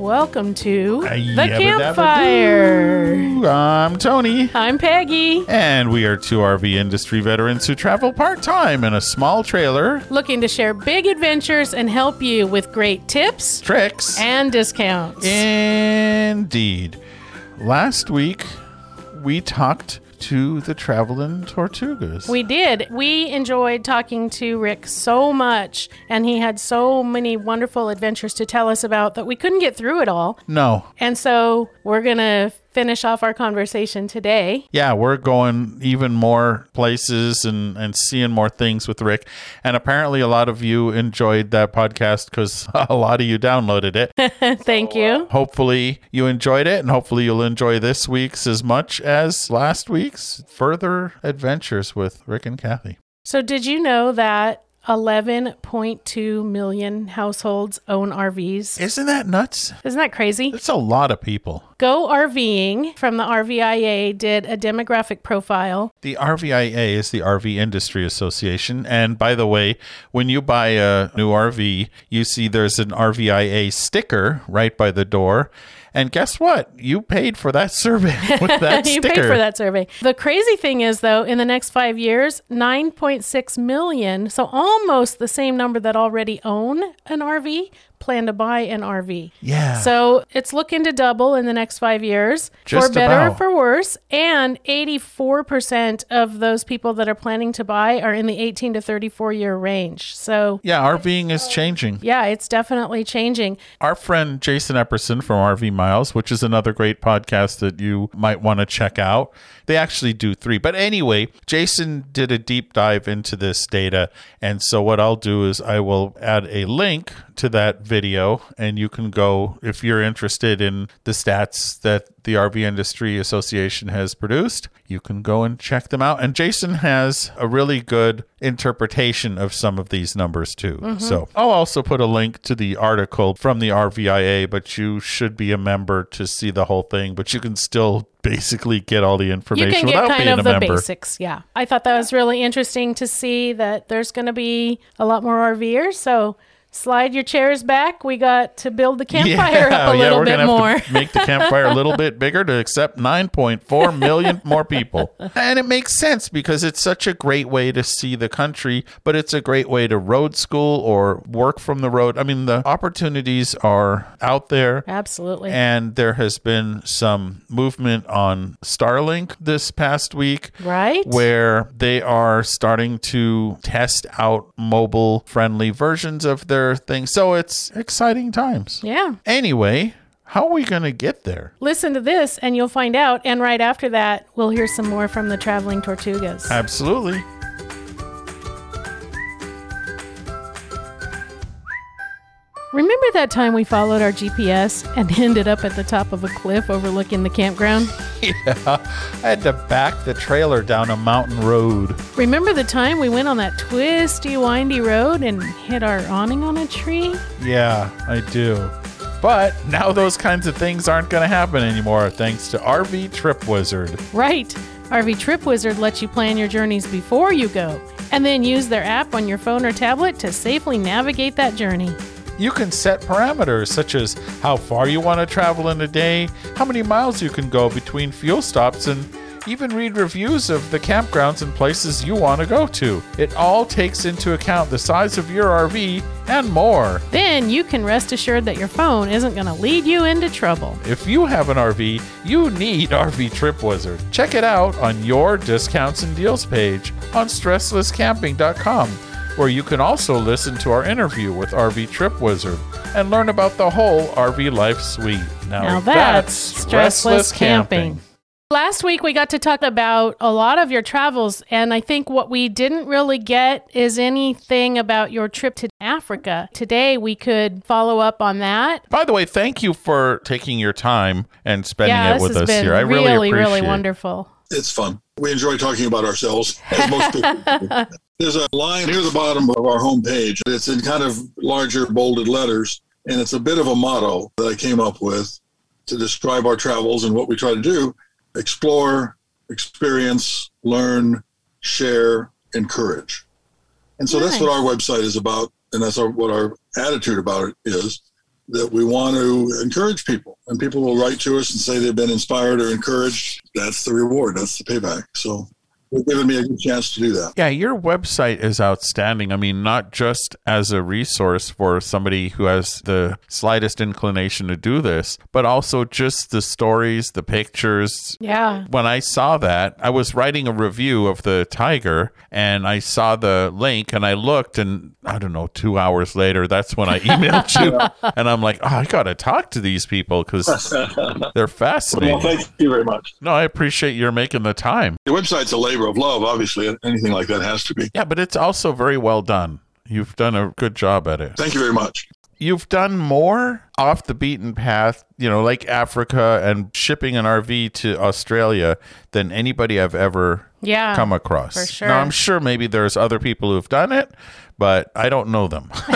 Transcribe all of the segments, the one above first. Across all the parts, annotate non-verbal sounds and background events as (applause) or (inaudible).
Welcome to the campfire. I'm Tony. I'm Peggy, And we are two RV industry veterans who travel part time in a small trailer, looking to share big adventures and help you with great tips tricks. and discounts. Indeed. Last week, we talked to the traveling Tortugas. we did. We enjoyed talking to Rick so much, and he had so many wonderful adventures to tell us about that we couldn't get through it all. no. And so we're going to finish off our conversation today. Yeah, we're going even more places and, and seeing more things with Rick. And apparently, a lot of you enjoyed that podcast because (laughs) a lot of you downloaded it. (laughs) Thank you. hopefully you enjoyed it and hopefully you'll enjoy this week's as much as last week's further adventures with rick and kathy So, did you know that 11.2 million households own RVs? isn't that nuts Isn't that crazy? it's a lot of people Go RVing from the RVIA did a demographic profile. the rvia is the rv industry association and by the way when you buy a new rv you see there's an rvia sticker right by the door and guess what you paid for that survey (laughs) with that (laughs) you sticker paid for that survey. The crazy thing is, though, in the next five years, 9.6 million, so almost the same number that already own an RV, plan to buy an RV. yeah So it's looking to double in the next five years, Just for better or for worse. And 84% of those people that are planning to buy are in the 18 to 34 year range. So yeah rving is changing yeah, it's definitely changing. our friend Jason Epperson from RV Miles, which is another great podcast that you might want to check out. They actually do three. But anyway, Jason did a deep dive into this data. And so what I'll do is I will add a link to that video and you can go if you're interested in the stats that the RV Industry Association has produced. You can go and check them out. And Jason has a really good interpretation of some of these numbers too. Mm-hmm. So I'll also put a link to the article from the RVIA, but you should be a member to see the whole thing. But you can still basically get all the information You can get kind being of a the member. basics. Yeah. I thought that was really interesting to see that there's going to be a lot more RVers. So slide your chairs back. We got to build the campfire up a little we're bit more. make the campfire a little bit bigger to accept 9.4 million more people. (laughs) And it makes sense because it's such a great way to see the country, but it's a great way to road school or work from the road. I mean, the opportunities are out there. Absolutely. And there has been some movement on Starlink this past week. right? Where they are starting to test out mobile friendly versions of their thing. So it's exciting times. yeah. Anyway, how are we going to get there? Listen to this and you'll find out. And right after that, we'll hear some more from the traveling Tortugas. Absolutely. Remember that time we followed our GPS and (laughs) ended up at the top of a cliff overlooking the campground? Yeah. I had to back the trailer down a mountain road. Remember the time we went on that twisty, windy road and hit our awning on a tree? Yeah, I do. But now those kinds of things aren't going to happen anymore thanks to RV Trip Wizard. Right. RV Trip Wizard lets you plan your journeys before you go and then use their app on your phone or tablet to safely navigate that journey. You can set parameters such as how far you want to travel in a day, how many miles you can go between fuel stops, and even read reviews of the campgrounds and places you want to go to. It all takes into account the size of your RV and more. Then you can rest assured that your phone isn't going to lead you into trouble. If you have an RV, you need RV Trip Wizard. Check it out on your discounts and deals page on stresslesscamping.com, where you can also listen to our interview with RV Trip Wizard and learn about the whole RV life suite. Now, Now that's stressless camping. Last week, we got to talk about a lot of your travels, and I think what we didn't really get is anything about your trip to Africa. Today, we could follow up on that. By the way, thank you for taking your time and spending yeah, it with has us been here. I really, really appreciate really it. wonderful. It's fun. We enjoy talking about ourselves, as most people. (laughs) There's a line near the bottom of our homepage. It's in kind of larger bolded letters, and it's a bit of a motto that I came up with to describe our travels and what we try to do explore, experience, learn, share, encourage. And so nice. that's what our website is about, and that's our, what our attitude about it is that we want to encourage people. And people will write to us and say they've been inspired or encouraged. That's the reward, that's the payback. So for giving me a good chance to do that. Yeah, your website is outstanding. I mean, not just as a resource for somebody who has the slightest inclination to do this, but also just the stories, the pictures. Yeah. When I saw that, I was writing a review of the tiger and I saw the link and I looked and I don't know, two hours later, that's when I (laughs) emailed you. and I'm like, oh, I got to talk to these people because (laughs) they're fascinating. Well, thank you very much. No, I appreciate your making the time. The website's a labor labor of love. Obviously, anything like that has to be. Yeah, but it's also very well done. You've done a good job at it. Thank you very much. You've done more off the beaten path, you know, like Africa and shipping an RV to Australia than anybody I've ever yeah, come across. For sure. Now, I'm sure maybe there's other people who've done it, but I don't know them. (laughs)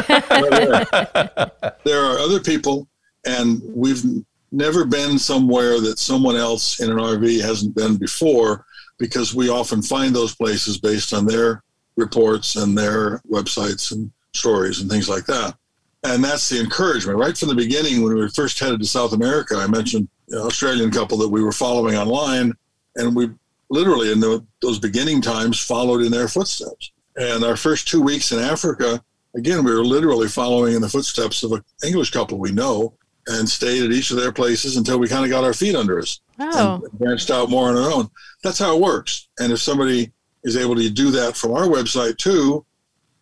there are other people, and we've never been somewhere that someone else in an RV hasn't been before because we often find those places based on their reports and their websites and stories and things like that. And that's the encouragement. Right from the beginning, when we were first headed to South America, I mentioned an Australian couple that we were following online, and we literally, in the, those beginning times, followed in their footsteps. And our first two weeks in Africa, again, we were literally following in the footsteps of an English couple we know and stayed at each of their places until we kind of got our feet under us oh. and branched out more on our own. That's how it works. And if somebody is able to do that from our website too,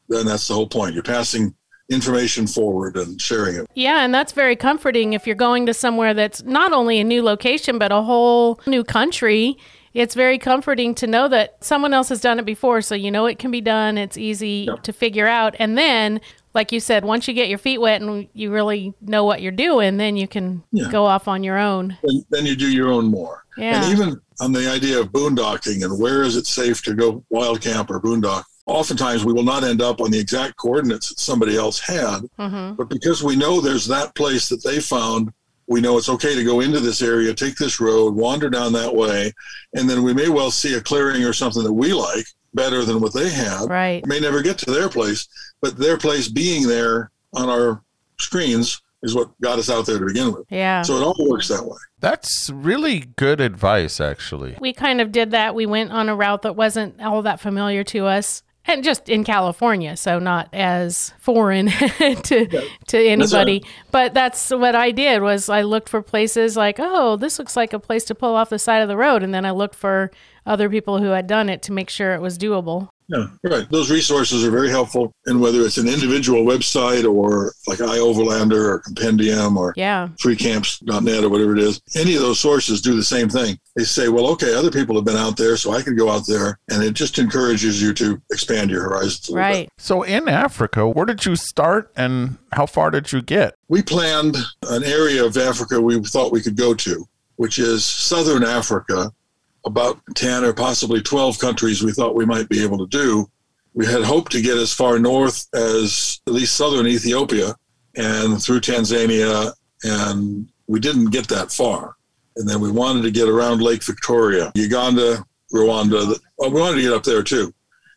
then that's the whole point. You're passing information forward and sharing it. Yeah, and that's very comforting if you're going to somewhere that's not only a new location, but a whole new country. It's very comforting to know that someone else has done it before, so you know it can be done. It's easy yep. to figure out. And then like you said, once you get your feet wet and you really know what you're doing, then you can yeah. go off on your own. And then you do your own more. Yeah. And even on the idea of boondocking and where is it safe to go wild camp or boondock, oftentimes we will not end up on the exact coordinates that somebody else had. Mm-hmm. But because we know there's that place that they found, we know it's okay to go into this area, take this road, wander down that way, and then we may well see a clearing or something that we like better than what they had. Right. May never get to their place, but their place being there on our screens is what got us out there to begin with. Yeah. So it all works that way. That's really good advice, actually. We kind of did that. We went on a route that wasn't all that familiar to us. And just in California, so not as foreign (laughs) to yeah. to anybody. That's right. But that's what I did was I looked for places like, oh, this looks like a place to pull off the side of the road, and then I looked for other people who had done it to make sure it was doable. Yeah, right. Those resources are very helpful. And whether it's an individual website or like iOverlander or Campendium or yeah. freecamps.net or whatever it is, any of those sources do the same thing. They say, well, okay, other people have been out there, so I can go out there. And it just encourages you to expand your horizons. right. Bit. So in Africa, where did you start and how far did you get? We planned an area of Africa we thought we could go to, which is southern Africa about 10 or possibly 12 countries we thought we might be able to do. We had hoped to get as far north as at least southern Ethiopia and through Tanzania, and we didn't get that far. And then we wanted to get around Lake Victoria, Uganda, Rwanda. We wanted to get up there too.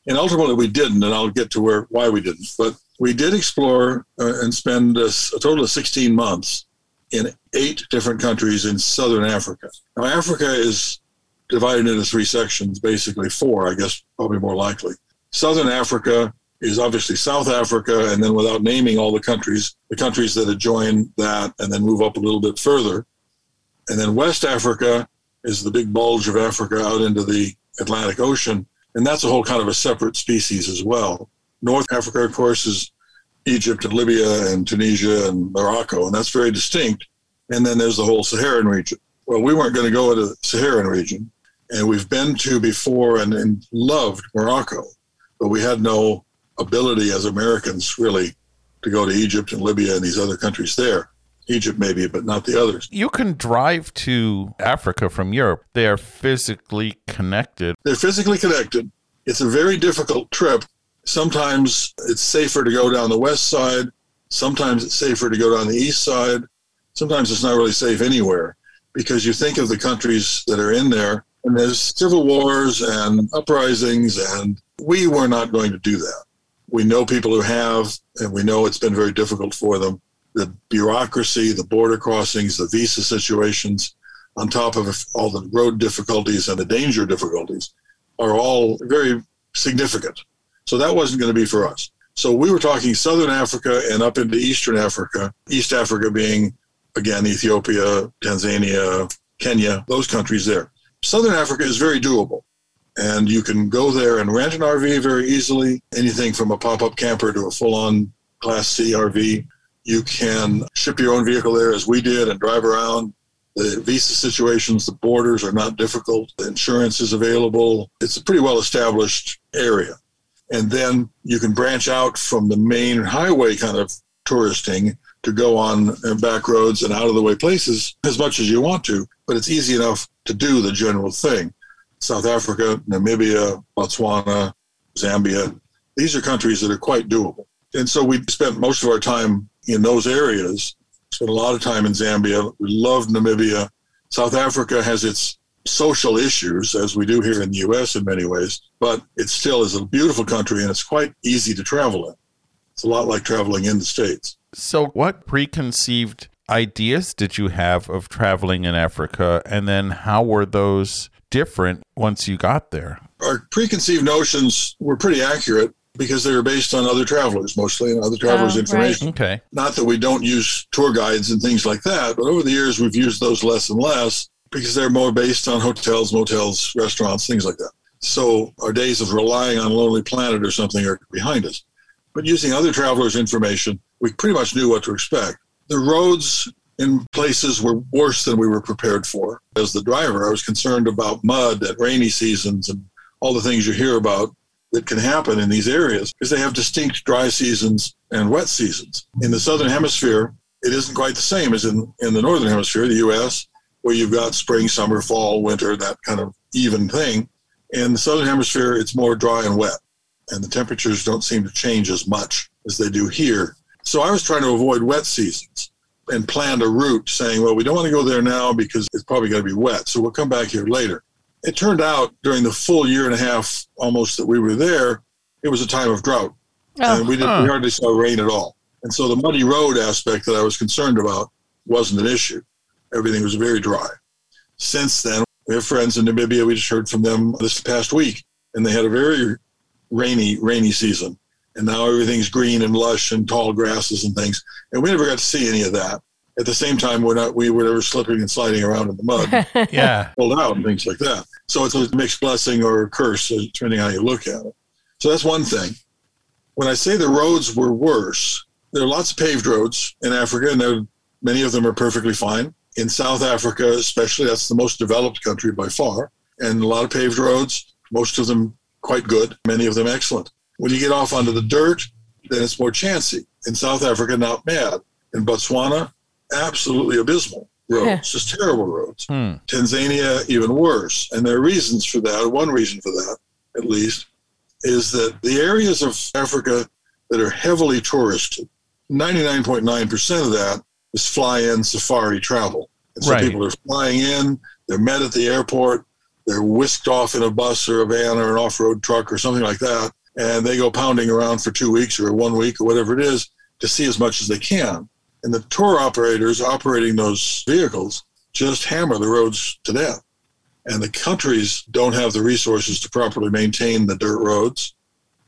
And ultimately we didn't, and I'll get to where why we didn't. But we did explore uh, and spend a, a total of 16 months in eight different countries in southern Africa. Now, Africa is divided into three sections, basically four, I guess, probably more likely. Southern Africa is obviously South Africa, and then without naming all the countries, the countries that adjoin that, and then move up a little bit further. And then West Africa is the big bulge of Africa out into the Atlantic Ocean, and that's a whole kind of a separate species as well. North Africa, of course, is Egypt and Libya and Tunisia and Morocco, and that's very distinct. And then there's the whole Saharan region. Well, we weren't going to go into the Saharan region and we've been to before and, and loved Morocco, but we had no ability as Americans really to go to Egypt and Libya and these other countries there. Egypt maybe, but not the others. You can drive to Africa from Europe. They are physically connected. They're physically connected. It's a very difficult trip Sometimes it's safer to go down the west side. Sometimes it's safer to go down the east side. Sometimes it's not really safe anywhere because you think of the countries that are in there and there's civil wars and uprisings, and we were not going to do that. We know people who have, and we know it's been very difficult for them. The bureaucracy, the border crossings, the visa situations, on top of all the road difficulties and the danger difficulties, are all very significant. So that wasn't going to be for us. So we were talking Southern Africa and up into Eastern Africa, East Africa being, again, Ethiopia, Tanzania, Kenya, those countries there. Southern Africa is very doable. And you can go there and rent an RV very easily, anything from a pop up camper to a full on Class C RV. You can ship your own vehicle there as we did and drive around. The visa situations, the borders are not difficult. The insurance is available. It's a pretty well established area. And then you can branch out from the main highway kind of touristing to go on back roads and out of the way places as much as you want to, but it's easy enough to do the general thing. South Africa, Namibia, Botswana, Zambia, these are countries that are quite doable. And so we spent most of our time in those areas, spent a lot of time in Zambia. We loved Namibia. South Africa has its social issues, as we do here in the US in many ways, but it still is a beautiful country and it's quite easy to travel in. It's a lot like traveling in the States. So, what preconceived ideas did you have of traveling in Africa? And then how were those different once you got there? Our preconceived notions were pretty accurate because they were based on other travelers mostly and other travelers' oh, information. Right. Okay. Not that we don't use tour guides and things like that, but over the years we've used those less and less because they're more based on hotels, motels, restaurants, things like that. So our days of relying on Lonely Planet or something are behind us. But using other travelers' information, we pretty much knew what to expect. The roads in places were worse than we were prepared for. As the driver, I was concerned about mud at rainy seasons and all the things you hear about that can happen in these areas because they have distinct dry seasons and wet seasons. In the southern hemisphere, it isn't quite the same as in, in the northern hemisphere, the US, where you've got spring, summer, fall, winter, that kind of even thing. In the southern hemisphere, it's more dry and wet and the temperatures don't seem to change as much as they do here. So I was trying to avoid wet seasons and planned a route saying, well, we don't want to go there now because it's probably going to be wet. So we'll come back here later. It turned out during the full year and a half almost that we were there, it was a time of drought. Oh, and we, didn't, huh. we hardly saw rain at all. And so the muddy road aspect that I was concerned about wasn't an issue. Everything was very dry. Since then, we have friends in Namibia. We just heard from them this past week, and they had a very rainy, rainy season. And now everything's green and lush and tall grasses and things. And we never got to see any of that. At the same time, we're not, we were never slipping and sliding around in the mud. (laughs) yeah. Pulled out and things like that. So it's a mixed blessing or a curse, uh, depending on how you look at it. So that's one thing. When I say the roads were worse, there are lots of paved roads in Africa, and many of them are perfectly fine. In South Africa, especially, that's the most developed country by far, and a lot of paved roads, most of them quite good, many of them excellent. When you get off onto the dirt, then it's more chancy. In South Africa, not bad. In Botswana, absolutely abysmal roads, yeah. just terrible roads. Hmm. Tanzania, even worse. And there are reasons for that. One reason for that, at least, is that the areas of Africa that are heavily touristed, 99.9% of that is fly in safari travel. And so right. people are flying in, they're met at the airport, they're whisked off in a bus or a van or an off-road truck or something like that, and they go pounding around for two weeks or one week or whatever it is to see as much as they can. And the tour operators operating those vehicles just hammer the roads to death. And the countries don't have the resources to properly maintain the dirt roads.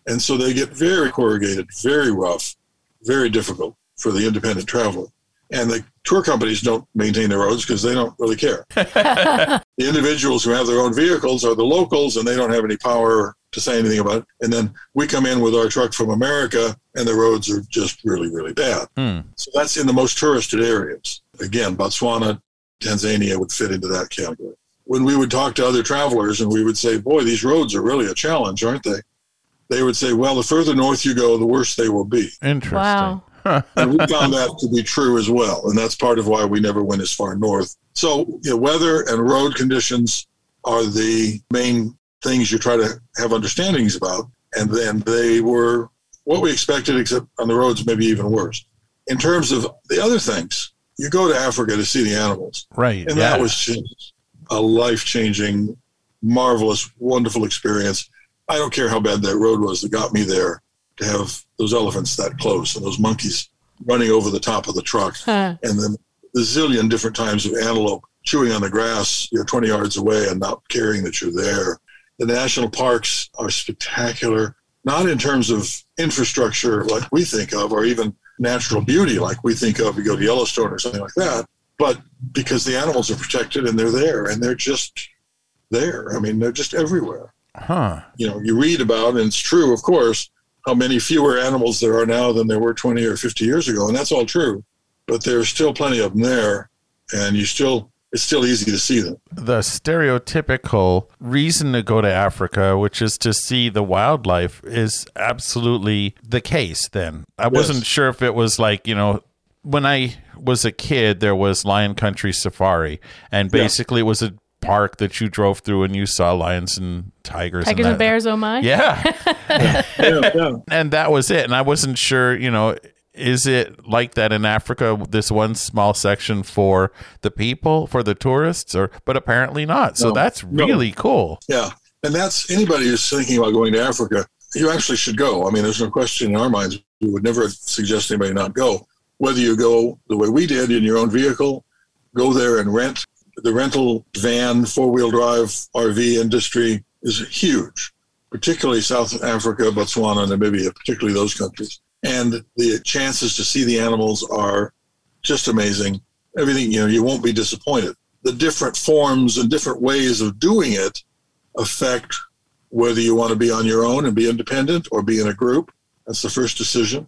And so they get very corrugated, very rough, very difficult for the independent traveler. And the tour companies don't maintain the roads because they don't really care. (laughs) the individuals who have their own vehicles are the locals and they don't have any power to say anything about it. And then we come in with our truck from America and the roads are just really, really bad. Hmm. So that's in the most touristed areas. Again, Botswana, Tanzania would fit into that category. When we would talk to other travelers and we would say, boy, these roads are really a challenge, aren't they? They would say, well, the further north you go, the worse they will be. Interesting. Wow (laughs) and we found that to be true as well. And that's part of why we never went as far north. So, you know, weather and road conditions are the main things you try to have understandings about. And then they were what we expected, except on the roads, maybe even worse. In terms of the other things, you go to Africa to see the animals. Right. And yeah. that was just a life changing, marvelous, wonderful experience. I don't care how bad that road was that got me there to have those elephants that close and those monkeys running over the top of the truck. Huh. And then the zillion different times of antelope chewing on the grass, you're 20 yards away and not caring that you're there. The national parks are spectacular, not in terms of infrastructure like we think of, or even natural beauty like we think of. You go to Yellowstone or something like that, but because the animals are protected and they're there and they're just there. I mean, they're just everywhere. Huh. You know, you read about, and it's true, of course, how many fewer animals there are now than there were 20 or 50 years ago. And that's all true. But there's still plenty of them there. And you still, it's still easy to see them. The stereotypical reason to go to Africa, which is to see the wildlife, is absolutely the case then. I wasn't sure if it was like, you know, when I was a kid, there was Lion Country Safari, and Yeah. basically it was a park that you drove through and you saw lions and tigers. Tigers and, and bears, oh my. Yeah. (laughs) Yeah, yeah. (laughs) and that was it. And I wasn't sure, you know, is it like that in Africa? This one small section for the people, for the tourists, or but apparently not. So No. that's No. really cool. Yeah. And that's anybody who's thinking about going to Africa, you actually should go. I mean, there's no question in our minds. We would never suggest anybody not go. Whether you go the way we did in your own vehicle, go there and rent. The rental van, four wheel drive RV industry is huge, particularly South Africa, Botswana, Namibia, particularly those countries. And the chances to see the animals are just amazing. Everything, you know, you won't be disappointed. The different forms and different ways of doing it affect whether you want to be on your own and be independent or be in a group. That's the first decision.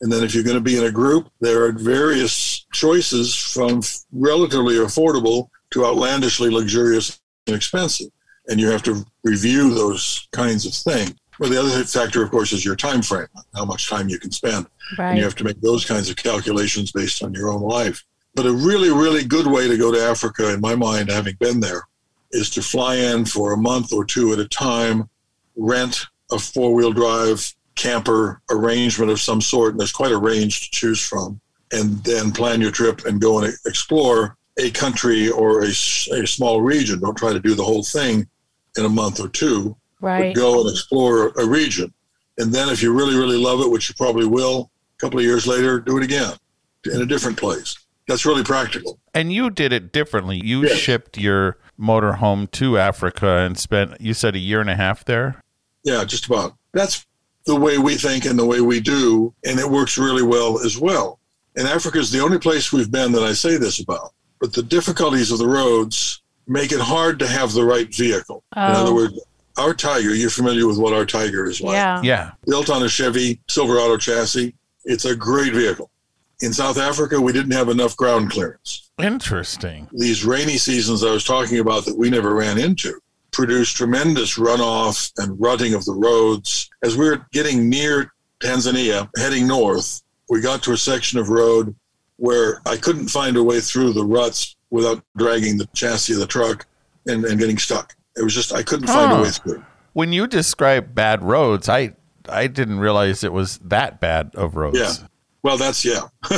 And then if you're going to be in a group, there are various choices from relatively affordable to outlandishly luxurious and expensive. And you have to review those kinds of things. Well, the other factor, of course, is your time frame, how much time you can spend. And you have to make those kinds of calculations based on your own life. But a really, really good way to go to Africa, in my mind, having been there, is to fly in for a month or two at a time, rent a four wheel drive camper arrangement of some sort, and there's quite a range to choose from, and then plan your trip and go and explore a country or a, a small region. Don't try to do the whole thing in a month or two Right. but go and explore a region. And then if you really, really love it, which you probably will, a couple of years later, do it again in a different place. That's really practical. And you did it differently. You Yes. shipped your motorhome to Africa and spent, you said, a year and a half there. Yeah, just about. That's the way we think and the way we do, and it works really well as well. And Africa is the only place we've been that I say this about. But the difficulties of the roads make it hard to have the right vehicle. In other Oh. words, our Tiger, you're familiar with what our Tiger is like. Yeah. Yeah. built on a Chevy Silverado chassis. It's a great vehicle. In South Africa, we didn't have enough ground clearance. Interesting. These rainy seasons I was talking about that we never ran into produced tremendous runoff and rutting of the roads. As we were getting near Tanzania, heading north, we got to a section of road where I couldn't find a way through the ruts without dragging the chassis of the truck and, and getting stuck. It was just, I couldn't find a way through. When you describe bad roads, I I didn't realize it was that bad of roads. Yeah. Well, that's, yeah. (laughs)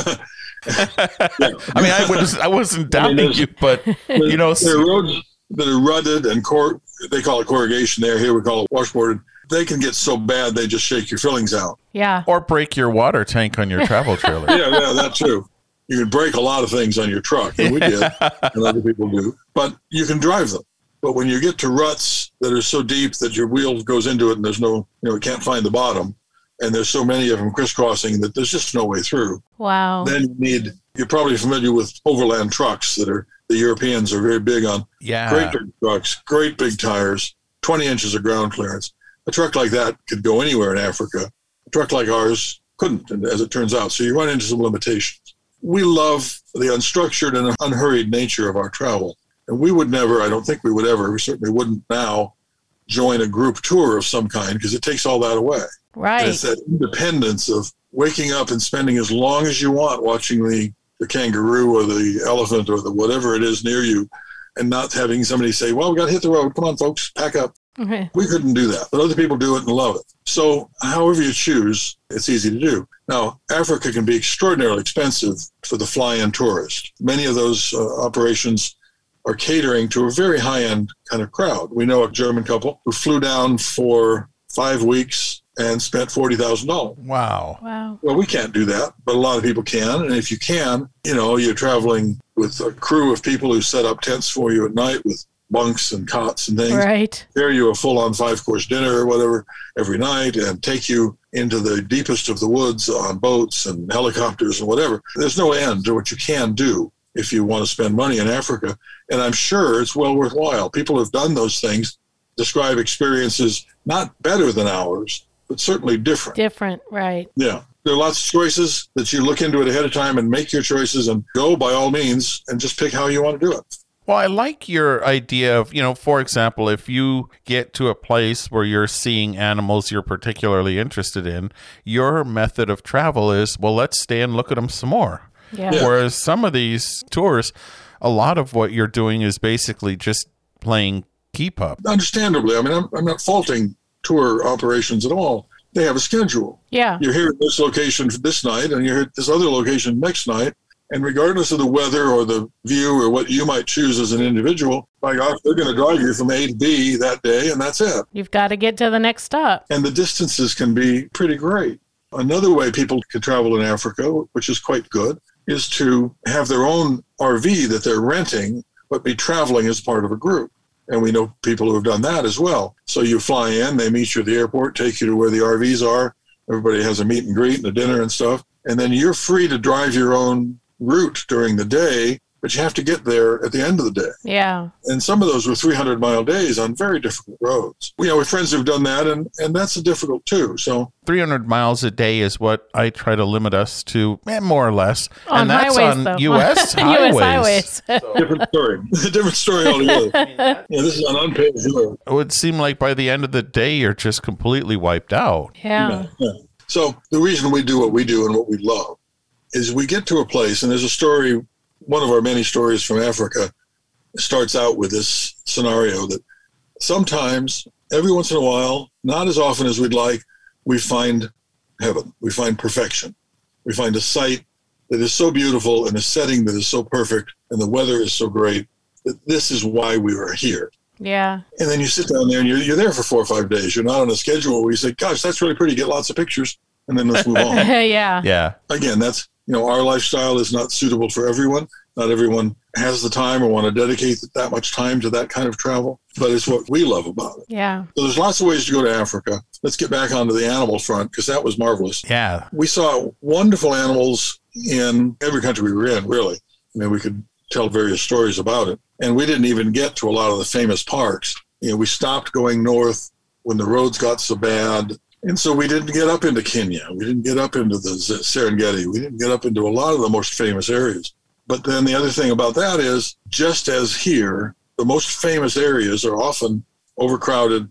I mean, I was I wasn't I mean, doubting you, but (laughs) you know, there are roads that are rutted and cor- they call it corrugation there. Here we call it washboarded. They can get so bad they just shake your fillings out. Yeah. or break your water tank on your travel trailer. (laughs) Yeah, yeah, that too. You can break a lot of things on your truck, and we did, and other people do. But you can drive them. But when you get to ruts that are so deep that your wheel goes into it and there's no, you know, it can't find the bottom, and there's so many of them crisscrossing that there's just no way through. Wow. Then you need. You're probably familiar with overland trucks that are the Europeans are very big on Yeah. Great big trucks, great big tires, 20 inches of ground clearance. A truck like that could go anywhere in Africa. A truck like ours couldn't, as it turns out. So you run into some limitations. We love the unstructured and unhurried nature of our travel. And we would never, I don't think we would ever, we certainly wouldn't now join a group tour of some kind because it takes all that away. And Right. it's that independence of waking up and spending as long as you want watching the, the kangaroo or the elephant or the whatever it is near you and not having somebody say, well, we got to hit the road. Come on, folks, pack up. Okay. We couldn't do that, but other people do it and love it. So, however you choose, it's easy to do. Now, Africa can be extraordinarily expensive for the fly in tourist. Many of those uh, operations are catering to a very high end kind of crowd. We know a German couple who flew down for five weeks and spent $40,000. Wow. Wow. Well, we can't do that, but a lot of people can. And if you can, you know, you're traveling with a crew of people who set up tents for you at night with bunks and cots and things. Right. Carry you a full on five course dinner or whatever every night and take you into the deepest of the woods on boats and helicopters and whatever. There's no end to what you can do if you want to spend money in Africa. And I'm sure it's well worthwhile. People who've done those things describe experiences not better than ours, but certainly different. Different. Right. Yeah. There are lots of choices that you look into it ahead of time and make your choices and go by all means and just pick how you want to do it. Well, I like your idea of, you know, for example, if you get to a place where you're seeing animals you're particularly interested in, your method of travel is, well, let's stay and look at them some more. Yeah. Yeah. Whereas some of these tours, a lot of what you're doing is basically just playing keep up. Understandably, I mean, I'm, I'm not faulting tour operations at all. They have a schedule. Yeah. You're here at this location this night and you're here at this other location next night. And regardless of the weather or the view or what you might choose as an individual, by gosh, they're going to drive you from A to B that day and that's it. You've got to get to the next stop. and the distances can be pretty great. Another way people can travel in Africa, which is quite good, is to have their own RV that they're renting, but be traveling as part of a group. And we know people who have done that as well. So you fly in, they meet you at the airport, take you to where the RVs are. Everybody has a meet and greet and a dinner and stuff. And then you're free to drive your own route during the day, but you have to get there at the end of the day Yeah. and some of those were 300 mile days on very difficult roads. You know, with friends who've done that, and and that's difficult too. So 300 miles a day is what I try to limit us to, eh, more or less. On and that's highways, on though. U.S. (laughs) highways. U.S. highways. (laughs) different story, (laughs) different story altogether. yeah, this is an unpaved road. It would seem like by the end of the day, you're just completely wiped out. yeah. Yeah. So the reason we do what we do and what we love is we get to a place, and there's a story. One of our many stories from Africa starts out with this scenario that sometimes, every once in a while, not as often as we'd like, we find heaven. We find perfection. We find a site that is so beautiful and a setting that is so perfect and the weather is so great that this is why we are here. Yeah. And then you sit down there and you're, you're there for four or five days. You're not on a schedule where you say, gosh, that's really pretty. Get lots of pictures and then let's move on. (laughs) yeah. Yeah. Again, that's, you know, our lifestyle is not suitable for everyone. Not everyone has the time or want to dedicate that much time to that kind of travel, but it's what we love about it. Yeah. So there's lots of ways to go to Africa. Let's get back onto the animal front because that was marvelous. Yeah. We saw wonderful animals in every country we were in, really. I mean, we could tell various stories about it. And we didn't even get to a lot of the famous parks. You know, we stopped going north when the roads got so bad. And so we didn't get up into Kenya. We didn't get up into the Serengeti. We didn't get up into a lot of the most famous areas. But then the other thing about that is, just as here, the most famous areas are often overcrowded,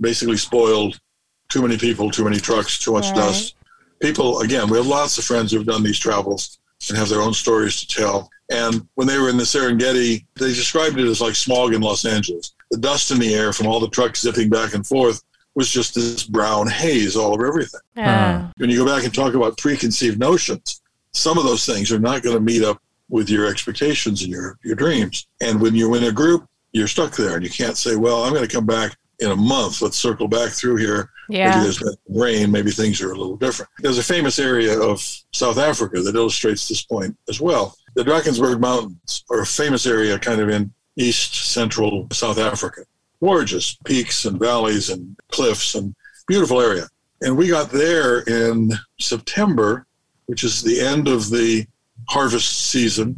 basically spoiled, too many people, too many trucks, too much Right. dust. People, again, we have lots of friends who've done these travels and have their own stories to tell. And when they were in the Serengeti, they described it as like smog in Los Angeles. The dust in the air from all the trucks zipping back and forth was just this brown haze all over everything. Yeah. When you go back and talk about preconceived notions, some of those things are not going to meet up with your expectations and your, your dreams. And when you're in a group, you're stuck there and you can't say, well, I'm going to come back in a month. Let's circle back through here. Maybe Yeah. there's been rain. Maybe things are a little different. There's a famous area of South Africa that illustrates this point as well. The Drakensberg Mountains are a famous area kind of in east central South Africa. Gorgeous peaks and valleys and cliffs and beautiful area. And we got there in September, which is the end of the harvest season.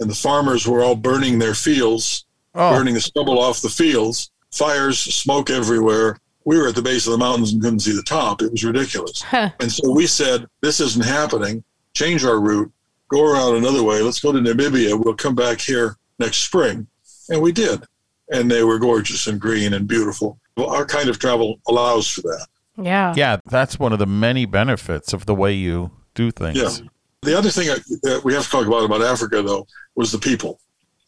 And the farmers were all burning their fields Oh, burning the stubble off the fields, fires, smoke everywhere. We were at the base of the mountains and couldn't see the top. It was ridiculous. Huh. And so we said, this isn't happening. Change our route, go around another way. Let's go to Namibia. We'll come back here next spring. And we did. And they were gorgeous and green and beautiful. Well, our kind of travel allows for that. Yeah. yeah. That's one of the many benefits of the way you do things. Yeah. The other thing that we have to talk about about Africa, though, was the people.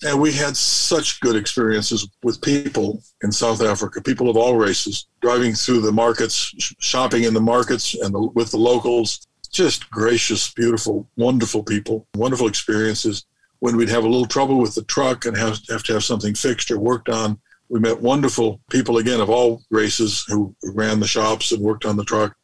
And we had such good experiences with people in South Africa, people of all races, driving through the markets, shopping in the markets and the, with the locals. Just gracious, beautiful, wonderful people, wonderful experiences. When we'd have a little trouble with the truck and have, have to have something fixed or worked on, we met wonderful people again of all races who ran the shops and worked on the truck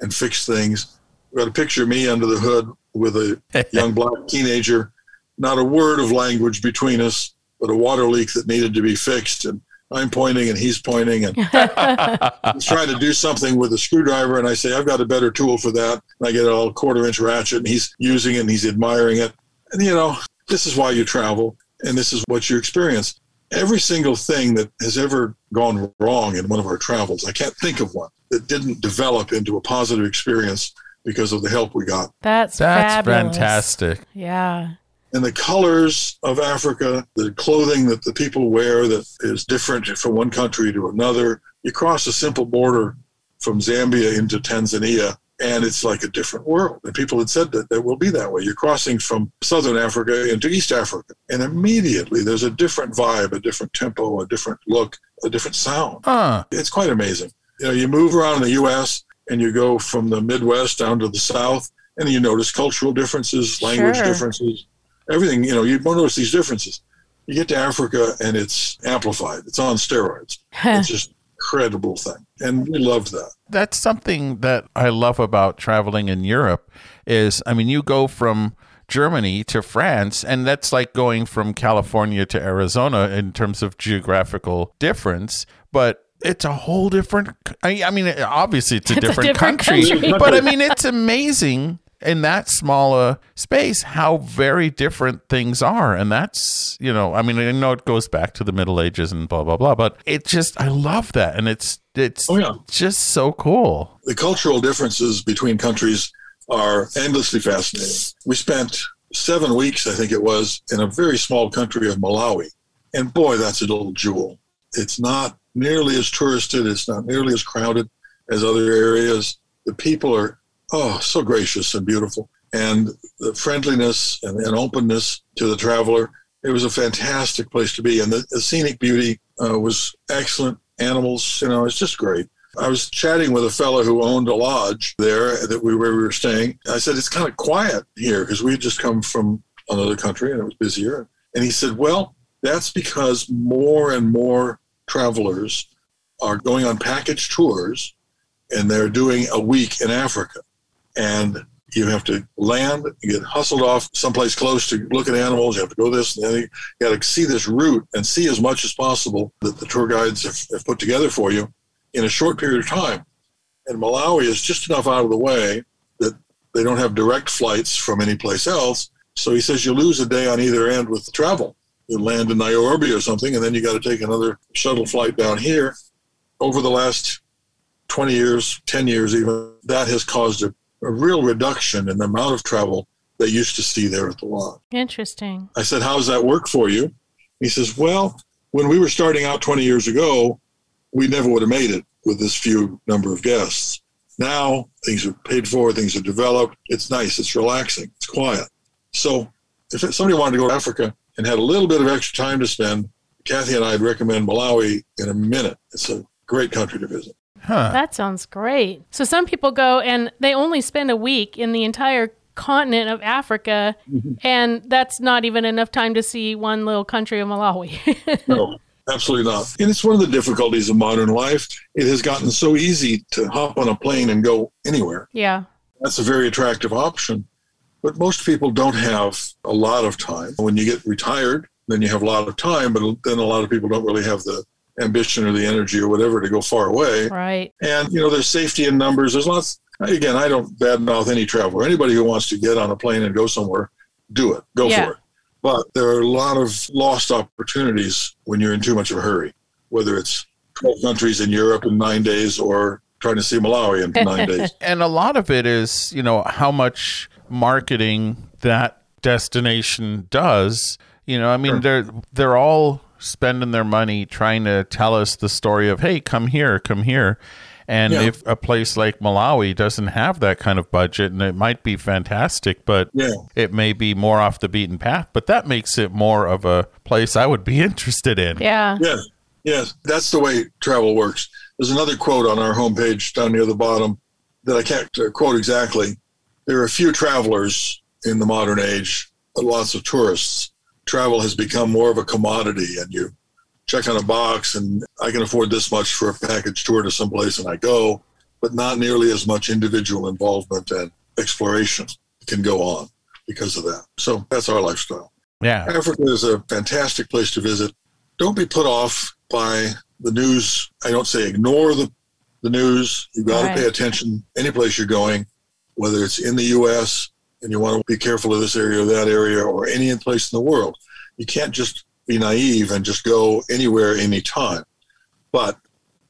and fixed things. We got a picture of me under the hood with a (laughs) young black teenager not a word of language between us, but a water leak that needed to be fixed. And I'm pointing and he's pointing and (laughs) he's trying to do something with a screwdriver. And I say, I've got a better tool for that. And I get a little quarter inch ratchet and he's using it and he's admiring it. And, you know, this is why you travel and this is what you experience. Every single thing that has ever gone wrong in one of our travels, I can't think of one that didn't develop into a positive experience because of the help we got. That's That's fabulous. fantastic. Yeah. and the colors of Africa, the clothing that the people wear that is different from one country to another. You cross a simple border from Zambia into Tanzania, and it's like a different world. And people had said that that will be that way. You're crossing from southern Africa into East Africa, and immediately there's a different vibe, a different tempo, a different look, a different sound. Huh. It's quite amazing. You know, you move around in the U.S. and you go from the Midwest down to the South, and you notice cultural differences, language Sure. differences, everything. You know, you notice these differences. You get to Africa and it's amplified. It's on steroids. it's just incredible thing, and we love that. that's something that I love about traveling in Europe is I mean you go from Germany to France and that's like going from California to Arizona in terms of geographical difference but it's a whole different I, I mean obviously it's a, It's a different, different country, country. but I mean it's amazing in that smaller space how very different things are and that's you know i mean i know it goes back to the middle ages and blah blah blah but it just i love that and it's it's Oh, yeah. just so cool the cultural differences between countries are endlessly fascinating. We spent seven weeks, I think it was, in a very small country of Malawi. And boy, that's a little jewel. It's not nearly as touristed, it's not nearly as crowded as other areas. The people are, oh, so gracious and beautiful. And the friendliness and, and openness to the traveler. It was a fantastic place to be. And the, the scenic beauty uh, was excellent. Animals, you know, it's just great. I was chatting with a fellow who owned a lodge there that we where we were staying. I said it's kind of quiet here because we had just come from another country and it was busier. And he said, "Well, that's because more and more travelers are going on package tours, and they're doing a week in Africa, and you have to land, you get hustled off someplace close to look at animals. You have to go this, and then you got to see this route and see as much as possible that the tour guides have, have put together for you." in a short period of time. And Malawi is just enough out of the way that they don't have direct flights from any place else. So he says you lose a day on either end with the travel. You land in Nairobi or something, and then you got to take another shuttle flight down here. Over the last 20 years, 10 years even, that has caused a, a real reduction in the amount of travel they used to see there at the lodge. Interesting. I said, How does that work for you? He says, Well, when we were starting out 20 years ago, we never would have made it with this few number of guests. Now things are paid for, things are developed. It's nice, it's relaxing, it's quiet. So if somebody wanted to go to Africa and had a little bit of extra time to spend, Kathy and I'd recommend Malawi in a minute. It's a great country to visit. Huh That sounds great. So some people go and they only spend a week in the entire continent of Africa, mm-hmm. and that's not even enough time to see one little country of Malawi. (laughs) No, absolutely not. And it's one of the difficulties of modern life. It has gotten so easy to hop on a plane and go anywhere. yeah. That's a very attractive option. But most people don't have a lot of time. When you get retired, then you have a lot of time, but then a lot of people don't really have the ambition or the energy or whatever to go far away. Right. And, you know, there's safety in numbers. There's lots, again, I don't badmouth any traveler. Anybody who wants to get on a plane and go somewhere, do it. Go Yeah. for it. But there are a lot of lost opportunities when you're in too much of a hurry, whether it's 12 countries in Europe in nine days or trying to see Malawi in nine (laughs) days. and a lot of it is you know how much marketing that destination does you know i mean they're they're all spending their money trying to tell us the story of hey come here come here And Yeah. if a place like Malawi doesn't have that kind of budget, and it might be fantastic, but Yeah. it may be more off the beaten path, but that makes it more of a place I would be (laughs) interested in. Yeah. Yes, yes, that's the way travel works. There's another quote on our homepage down near the bottom that I can't uh, quote exactly. There are few travelers in the modern age, but lots of tourists. Travel has become more of a commodity, and you check on a box, and I can afford this much for a package tour to someplace, and I go, but not nearly as much individual involvement and exploration can go on because of that. So that's our lifestyle. Yeah. Africa is a fantastic place to visit. Don't be put off by the news. I don't say ignore the, the news. You've got Right. to pay attention any place you're going, whether it's in the U.S. and you want to be careful of this area or that area or any place in the world. You can't just be naive and just go anywhere, anytime. But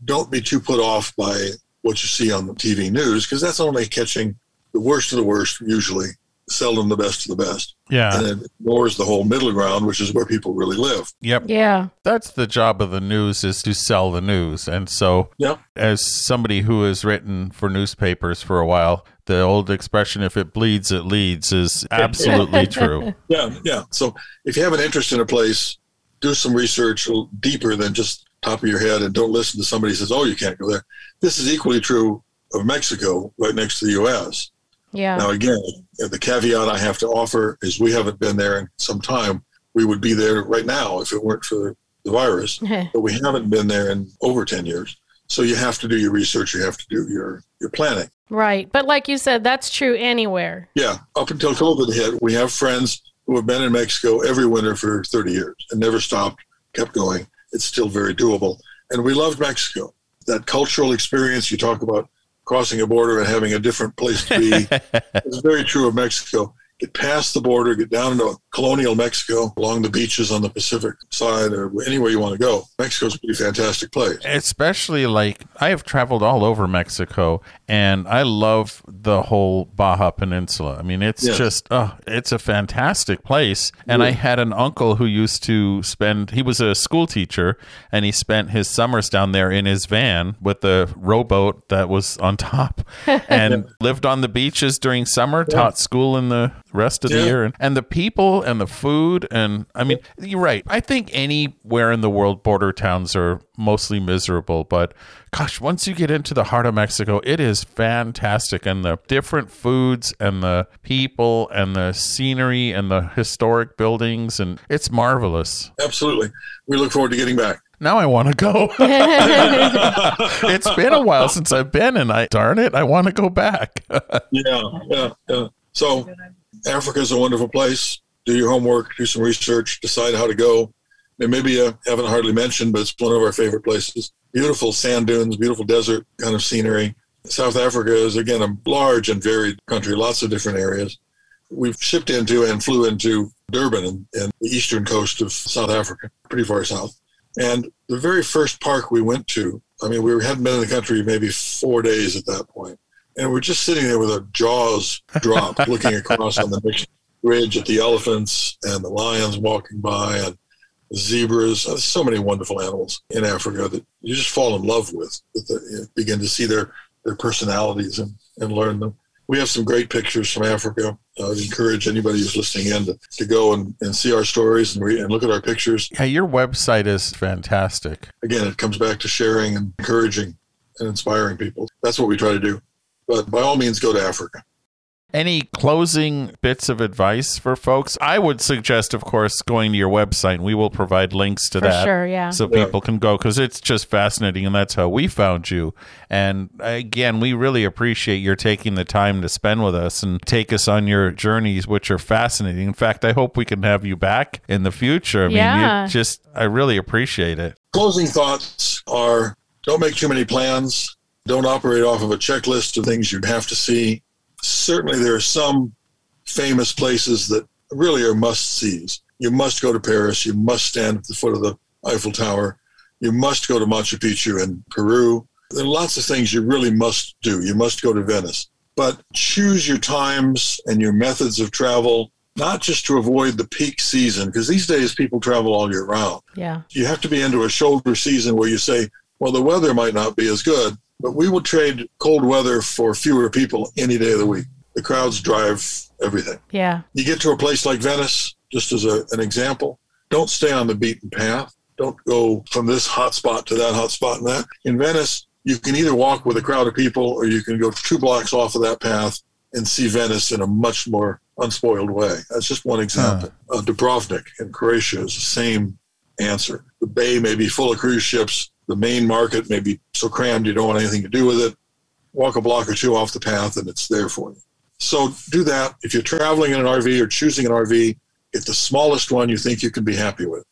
don't be too put off by what you see on the TV news because that's only catching the worst of the worst, usually, seldom the best of the best Yeah. and it ignores the whole middle ground, which is where people really live. Yep. Yeah. That's the job of the news is to sell the news. And so Yeah. as somebody who has written for newspapers for a while, the old expression if it bleeds it leads is absolutely (laughs) true. Yeah, yeah. So if you have an interest in a place, do some research deeper than just top of your head, and don't listen to somebody who says, "Oh, you can't go there." This is equally true of Mexico, right next to the U.S. Yeah. Now, again, the caveat I have to offer is we haven't been there in some time. We would be there right now if it weren't for the virus, (laughs) but we haven't been there in over ten years. So you have to do your research. You have to do your your planning. right. But like you said, that's true anywhere. Yeah, up until COVID hit, we have friends who have been in Mexico every winter for 30 years and never stopped, kept going. It's still very doable. And we loved Mexico. That cultural experience you talk about crossing a border and having a different place to be. (laughs) it's very true of Mexico. Get past the border, get down into colonial Mexico, along the beaches on the Pacific side, or anywhere you want to go. Mexico's a pretty fantastic place. Especially like I have traveled all over Mexico and I love the whole Baja Peninsula. I mean, it's Yeah. just, oh, it's a fantastic place. And I had an uncle who used to spend, he was a school teacher and he spent his summers down there in his van with the rowboat that was on top (laughs) and lived on the beaches during summer, taught school in the rest of the year. And, and the people and the food. And I mean, you're right. I think anywhere in the world, border towns are mostly miserable. But gosh, once you get into the heart of Mexico, it is fantastic. And the different foods and the people and the scenery and the historic buildings. And it's marvelous. Absolutely. We look forward to getting back. Now I want to go. (laughs) it's been a while since I've been, and I darn it, I want to go back. (laughs) Yeah, yeah, yeah. So Africa is a wonderful place. Do your homework, do some research, decide how to go. Namibia, haven't hardly mentioned, but it's one of our favorite places. Beautiful sand dunes, beautiful desert kind of scenery. South Africa is, again, a large and varied country, lots of different areas. We've shipped into and flew into Durban and, and the eastern coast of South Africa, pretty far south. And the very first park we went to, I mean, we hadn't been in the country maybe four days at that point. And we're just sitting there with our jaws dropped, looking across on the (laughs) next ridge at the elephants and the lions walking by and the zebras. There's so many wonderful animals in Africa that you just fall in love with, with the, you begin to see their, their personalities and, and learn them. We have some great pictures from Africa. Uh, I would encourage anybody who's listening in to, to go and, and see our stories and, re, and look at our pictures. yeah, your website is fantastic. Again, it comes back to sharing and encouraging and inspiring people. That's what we try to do. But by all means, go to Africa. Any closing bits of advice for folks? I would suggest, of course, going to your website, and we will provide links to For that. sure, yeah. So Yeah. people can go because it's just fascinating, and that's how we found you. And again, we really appreciate your taking the time to spend with us and take us on your journeys, which are fascinating. In fact, I hope we can have you back in the future. I mean, Yeah. you just, I really appreciate it. Closing thoughts are don't make too many plans. Don't operate off of a checklist of things you have to see. Certainly, there are some famous places that really are must sees. You must go to Paris. You must stand at the foot of the Eiffel Tower. You must go to Machu Picchu in Peru. There are lots of things you really must do. You must go to Venice. But choose your times and your methods of travel, not just to avoid the peak season, because these days people travel all year round Yeah. you have to be into a shoulder season where you say, well, the weather might not be as good, But we will trade cold weather for fewer people any day of the week. The crowds drive everything. Yeah. You get to a place like Venice, just as a, an example, don't stay on the beaten path. Don't go from this hot spot to that hot spot and that. In Venice, you can either walk with a crowd of people or you can go two blocks off of that path and see Venice in a much more unspoiled way. That's just one example. Uh, Dubrovnik in Croatia is the same answer. The bay may be full of cruise ships. The main market may be so crammed you don't want anything to do with it. Walk a block or two off the path and it's there for you. So do that. If you're traveling in an RV or choosing an RV, get the smallest one you think you can be happy with.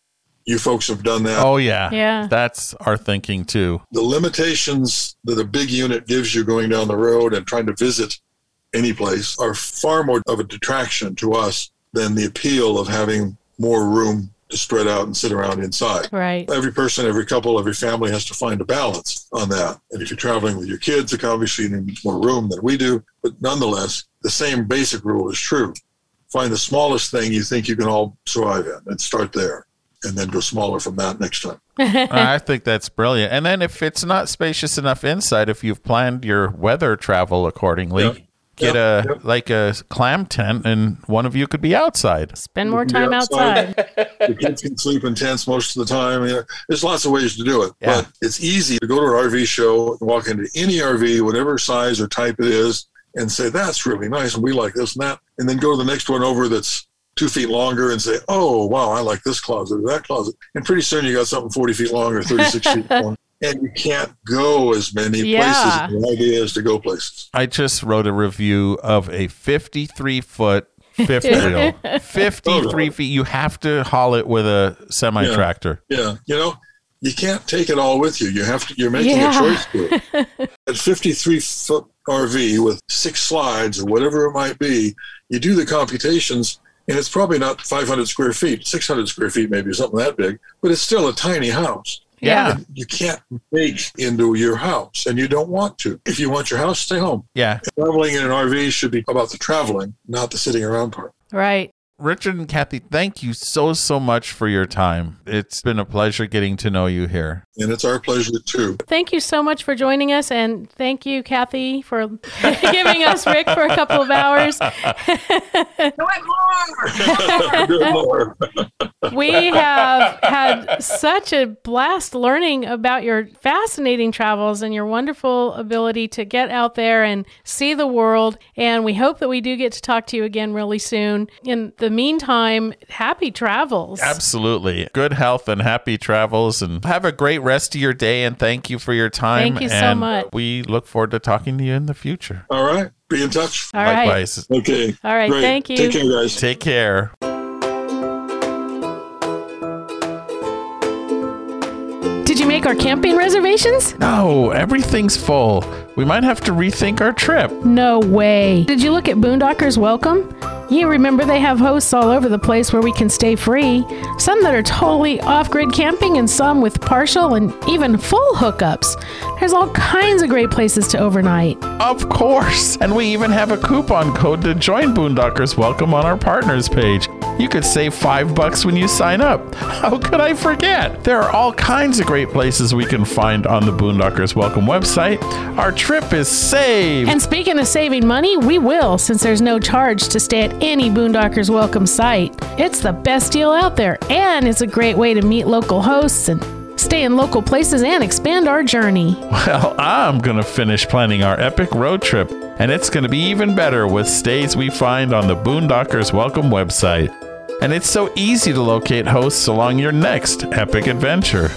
You folks have done that. Oh yeah. Yeah. That's our thinking too. The limitations that a big unit gives you going down the road and trying to visit any place are far more of a detraction to us than the appeal of having more room to spread out and sit around inside. Right. Every person, every couple, every family has to find a balance on that. And if you're traveling with your kids, you obviously need more room than we do. But nonetheless, the same basic rule is true. Find the smallest thing you think you can all survive in and start there. And then go smaller from that next time. (laughs) I think that's brilliant. And then if it's not spacious enough inside, if you've planned your weather travel accordingly, Yep. Get Yep, a yep. like a clam tent and one of you could be outside. Spend more You can be time outside. outside. (laughs) the kids can sleep in tents most of the time. You know, there's lots of ways to do it, Yeah. but it's easy to go to an RV show and walk into any RV, whatever size or type it is, and say that's really nice, and we like this and that, and then go to the next one over that's two feet longer and say, oh wow, I like this closet or that closet, and pretty soon you got something 40 feet long or 36 feet (laughs) long. And you can't go as many Yeah. places. The idea is to go places. I just wrote a review of a 53 foot fifth wheel. (laughs) 53 feet. You have to haul it with a semi tractor. Yeah, you know, you can't take it all with you. You have to. You're making Yeah. a choice here. (laughs) At 53 foot RV with six slides or whatever it might be, you do the computations, and it's probably not 500 square feet, 600 square feet, maybe something that big, but it's still a tiny house. Yeah. You can't make into your house, and you don't want to. If you want your house, stay home. Yeah. Traveling in an RV should be about the traveling, not the sitting around part. Right. Richard and Kathy, thank you so, so much for your time. It's been a pleasure getting to know you here. And it's our pleasure too. Thank you so much for joining us. And thank you, Kathy, for (laughs) giving us Rick for a couple of hours. (laughs) Good Lord. (laughs) We have had such a blast learning about your fascinating travels and your wonderful ability to get out there and see the world. And we hope that we do get to talk to you again really soon. In the meantime, happy travels. Absolutely. Good health and happy travels and have a great rest of your day and thank you for your time. Thank you so and much. We look forward to talking to you in the future. All right. Be in touch. All right. Likewise. Okay. All right, Great. thank you. Take care, guys. Take care. Did you make our camping reservations? No, everything's full. We might have to rethink our trip. No way. Did you look at Boondockers Welcome? You remember they have hosts all over the place where we can stay free. Some that are totally off grid camping, and some with partial and even full hookups. There's all kinds of great places to overnight. Of course. And we even have a coupon code to join Boondockers Welcome on our partners page. You could save five bucks when you sign up. (laughs) How could I forget? There are all kinds of great places we can find on the Boondockers Welcome website. Our trip is saved. And speaking of saving money, we will since there's no charge to stay at any Boondockers Welcome site. It's the best deal out there, and it's a great way to meet local hosts and stay in local places and expand our journey. (laughs) Well, I'm going to finish planning our epic road trip, and it's going to be even better with stays we find on the Boondockers Welcome website. And it's so easy to locate hosts along your next epic adventure.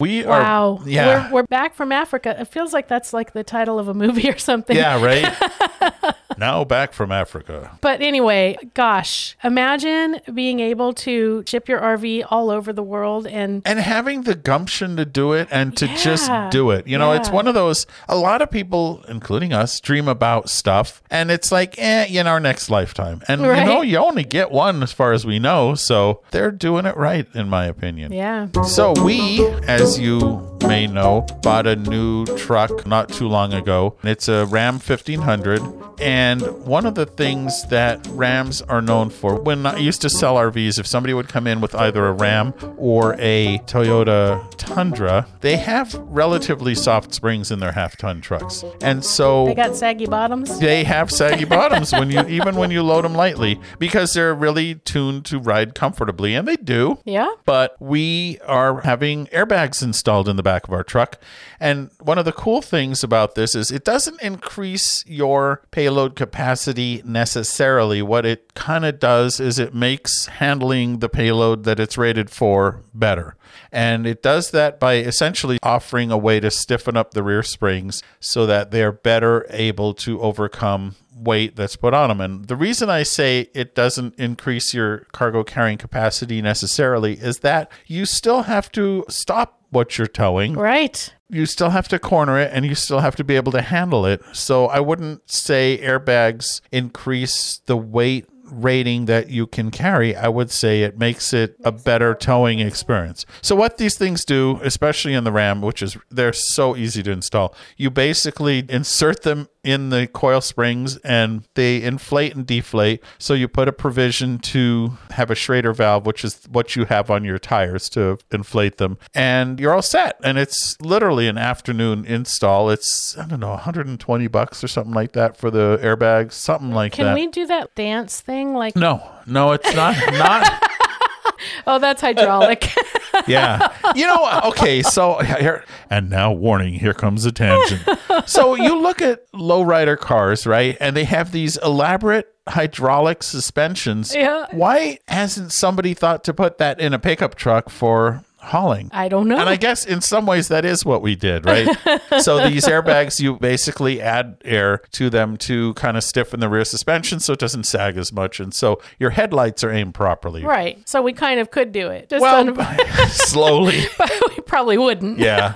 We Wow. are. Yeah. We're, we're back from Africa. It feels like that's like the title of a movie (laughs) or something. yeah, right? (laughs) now back from Africa. But anyway, gosh, imagine being able to ship your RV all over the world and and having the gumption to do it and to just do it. You know, it's one of those, a lot of people, including us, dream about stuff. And it's like, eh, in our next lifetime. And, Right. you know, you only get one as far as we know. So they're doing it right, in my opinion. yeah. So we, as you may know, bought a new truck not too long ago. It's a Ram 1500 and And one of the things that Rams are known for, when I used to sell RVs, if somebody would come in with either a Ram or a Toyota Tundra, they have relatively soft springs in their half ton trucks. And so They got saggy bottoms. they have saggy bottoms when you even when you load them lightly because they're really tuned to ride comfortably and they do Yeah. but we are having airbags installed in the back of our truck. And one of the cool things about this is it doesn't increase your payload capacity necessarily. What it kind of does is it makes handling the payload that it's rated for better. And it does that by essentially offering a way to stiffen up the rear springs so that they're better able to overcome weight that's put on them. And the reason I say it doesn't increase your cargo carrying capacity necessarily is that you still have to stop what you're towing. Right. You still have to corner it and you still have to be able to handle it. So I wouldn't say airbags increase the weight rating that you can carry, I would say it makes it a better towing experience. So what these things do, especially in the Ram, which is they're so easy to install, you basically insert them in the coil springs and they inflate and deflate. So you put a provision to have a Schrader valve, which is what you have on your tires to inflate them, and you're all set. And it's literally an afternoon install. It's I don't know, 120 bucks or something like that for the airbags, something like Can that. Can we do that dance thing? Like, No, no, it's not. Not. (laughs) oh, that's hydraulic. (laughs) Yeah. You know, okay, so here and now warning, here comes a tangent. So you look at lowrider cars, right? And they have these elaborate hydraulic suspensions. Yeah. Why hasn't somebody thought to put that in a pickup truck for hauling? I don't know. And I guess in some ways that is what we did, right? (laughs) so these airbags, you basically add air to them to kind of stiffen the rear suspension so it doesn't sag as much. And so your headlights are aimed properly. right. So we kind of could do it. Just Well, on, (laughs) slowly. (laughs) but we probably wouldn't. Yeah.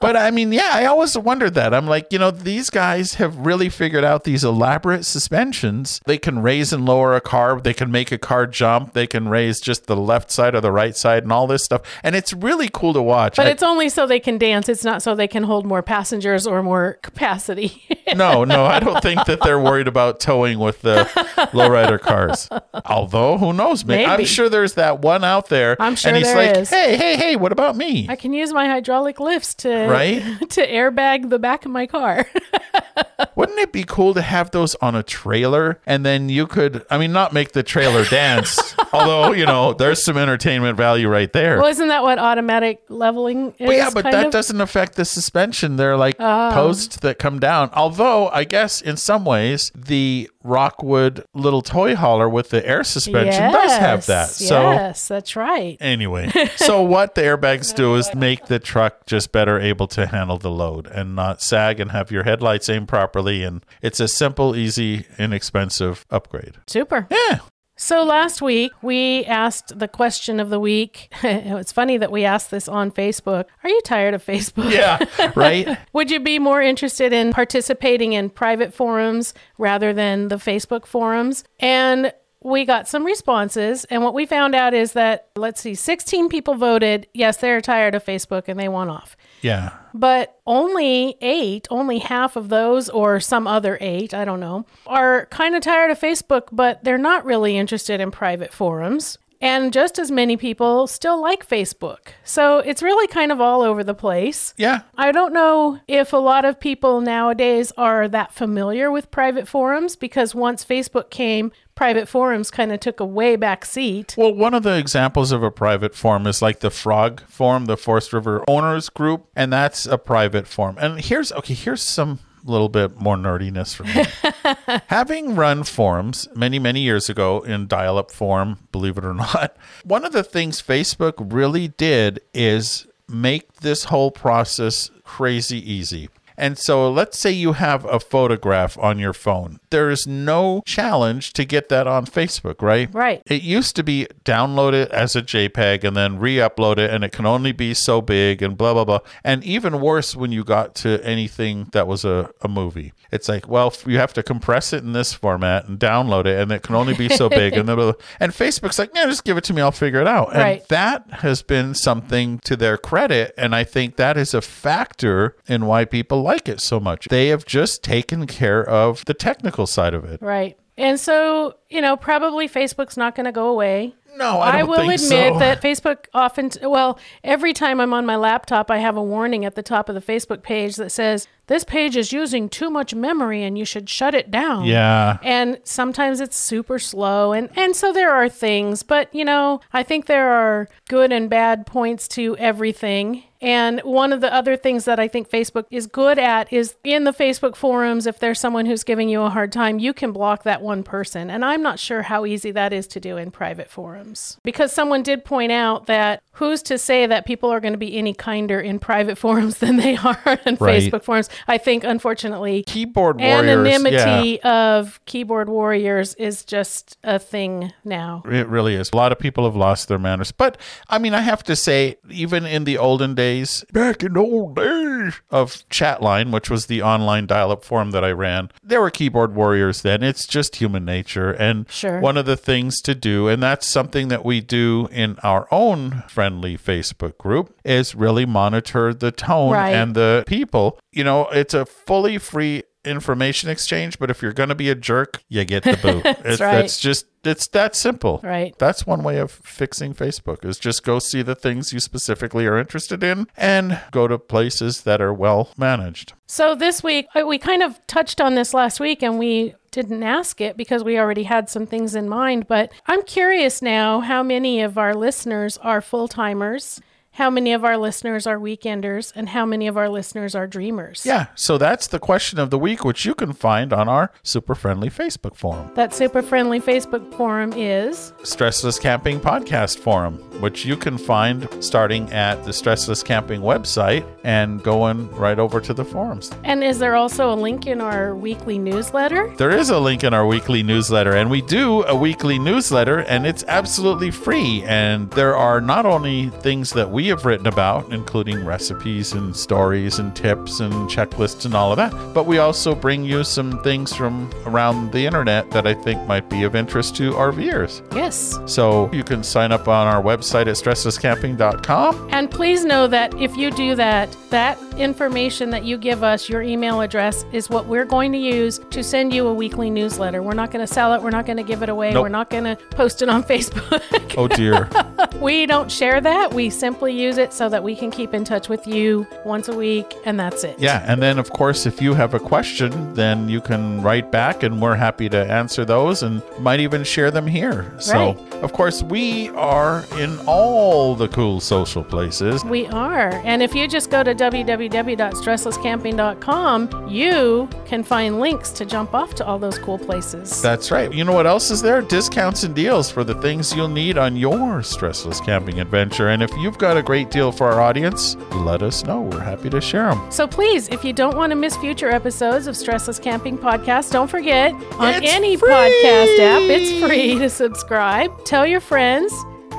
But I mean, yeah, I always wondered that. I'm like, you know, these guys have really figured out these elaborate suspensions. They can raise and lower a car, they can make a car jump, they can raise just the left side or the right side and all this stuff. And it's really cool to watch. But I- it's only so they can dance. It's not so they can hold more passengers or more capacity. (laughs) no, no, I don't think that they're worried about towing with the lowrider cars. Although, who knows? May- I'm sure there's that one out there. I'm sure and he's there like, is. hey, hey, hey, what about me? I can use my hydraulic lifts to Right? (laughs) to airbag the back of my car. (laughs) Wouldn't it be cool to have those on a trailer and then you could, I mean, not make the trailer (laughs) dance, although, you know, there's some entertainment value right there. well, isn't that what automatic leveling is? But yeah, but that of? doesn't affect the suspension. They're like ah. posts that come down. Although, I guess in some ways, the Rockwood little toy hauler with the air suspension does have that. Yes, So, yes, that's right. Anyway, (laughs) so what the airbags do is (laughs) make the truck just better able to handle the load and not sag and have your headlights aim properly. And it's a simple, easy, inexpensive upgrade. Super. Yeah. So last week we asked the question of the week. (laughs) it's funny that we asked this on Facebook. Are you tired of Facebook? Yeah. (laughs) Right? Would you be more interested in participating in private forums rather than the Facebook forums? And we got some responses. And what we found out is that, let's see, 16 people voted, yes, they're tired of Facebook and they want off. yeah. But only eight, only half of those, or some other eight, I don't know, are kind of tired of Facebook, but they're not really interested in private forums. And just as many people still like Facebook. So it's really kind of all over the place. Yeah. I don't know if a lot of people nowadays are that familiar with private forums because once Facebook came, private forums kind of took a way back seat. Well, one of the examples of a private forum is like the Frog Forum, the Forest River Owners Group, and that's a private forum. And here's okay, here's some little bit more nerdiness for me. (laughs) Having run forums many, many years ago in dial up form, believe it or not, one of the things Facebook really did is make this whole process crazy easy. And so let's say you have a photograph on your phone. There is no challenge to get that on Facebook, right? Right. It used to be download it as a JPEG and then re upload it, and it can only be so big and blah, blah, blah. And even worse when you got to anything that was a, a movie. It's like, well, you have to compress it in this format and download it, and it can only be so big. and, (laughs) blah, blah, blah. and Facebook's like, yeah, just give it to me, I'll figure it out. And Right. that has been something to their credit. And I think that is a factor in why people like it so much. They have just taken care of the technical side of it. Right. And so, you know, probably Facebook's not going to go away. No, I, I don't will think admit so. that (laughs) Facebook often, well, every time I'm on my laptop, I have a warning at the top of the Facebook page that says, this page is using too much memory and you should shut it down. Yeah. And sometimes it's super slow. And, and so there are things, but, you know, I think there are good and bad points to everything. And one of the other things that I think Facebook is good at is in the Facebook forums, if there's someone who's giving you a hard time, you can block that one person. And I'm not sure how easy that is to do in private forums. Because someone did point out that who's to say that people are going to be any kinder in private (laughs) forums than they are in Right. Facebook forums? I think, unfortunately, Keyboard warriors. anonymity Yeah. of keyboard warriors is just a thing now. It really is. A lot of people have lost their manners. But I mean, I have to say, even in the olden days, back in the old days of Chatline, which was the online dial up forum that I ran, there were keyboard warriors then. It's just human nature. And Sure. one of the things to do, and that's something that we do in our own friendly Facebook group, is really monitor the tone Right. and the people. You know, it's a fully free information exchange, but if you're going to be a jerk, you get the boot. (laughs) It's- right. That's just it's that simple. Right. That's one way of fixing Facebook is just go see the things you specifically are interested in and go to places that are well managed. So this week, we kind of touched on this last week and we didn't ask it because we already had some things in mind. But I'm curious now how many of our listeners are full timers, how many of our listeners are weekenders, and how many of our listeners are dreamers. Yeah, so that's the question of the week, which you can find on our super friendly Facebook forum, That super friendly Facebook forum is Stressless Camping Podcast Forum, which you can find starting at the Stressless Camping website and going right over to the forums. And is there also a link in our weekly newsletter? There is a link in our weekly newsletter, and we do a weekly newsletter, and it's absolutely free. And there are not only things that we have written about, including recipes and stories and tips and checklists and all of that, but we also bring you some things from around the internet that I think might be of interest to RVers. Yes. So you can sign up on our website at stresslesscamping.com. And please know that if you do that, that information that you give us, your email address, is what we're going to use to send you a weekly newsletter. We're not going to sell it. We're not going to give it away. Nope. We're not going to post it on (laughs) Facebook. Oh dear. (laughs) we don't share that. We simply use it so that we can keep in touch with you once a week, and that's it. Yeah, and then of course, if you have a question, then you can write back, and we're happy to answer those, and might even share them here. So, Right. of course, we are in all the cool social places. We are. And if you just go to www.stresslesscamping.com, you can find links to jump off to all those cool places. That's right. You know what else is there? Discounts and deals for the things you'll need on your stressless camping adventure. And if you've got a great deal for our audience, let us know. We're happy to share them. So please, if you don't want to miss future episodes of Stressless Camping Podcast, don't forget on It's any free! podcast app, it's free to subscribe. Tell your friends,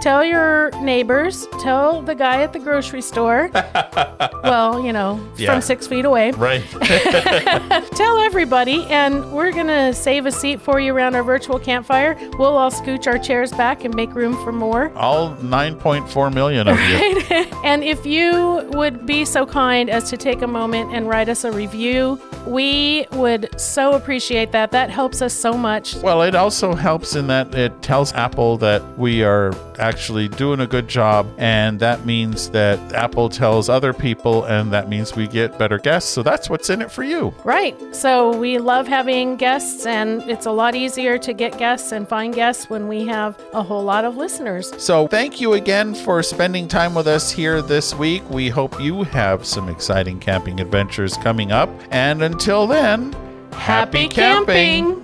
tell your neighbors, tell the guy at the grocery store. (laughs) well, you know, Yeah. from six feet away. Right. (laughs) (laughs) Tell everybody, and we're going to save a seat for you around our virtual campfire. We'll all scooch our chairs back and make room for more. all 9.4 million of you. And if you would be so kind as to take a moment and write us a review, we would so appreciate that. That helps us so much. Well, it also helps in that it tells Apple that we are actually doing a good job, and that means that Apple tells other people, and that means we get better guests. So that's what's in it for you. Right. So we love having guests, and it's a lot easier to get guests and find guests when we have a whole lot of listeners. So thank you again for spending time with us here this week. We hope you have some exciting camping adventures coming up. And until then, Happy camping!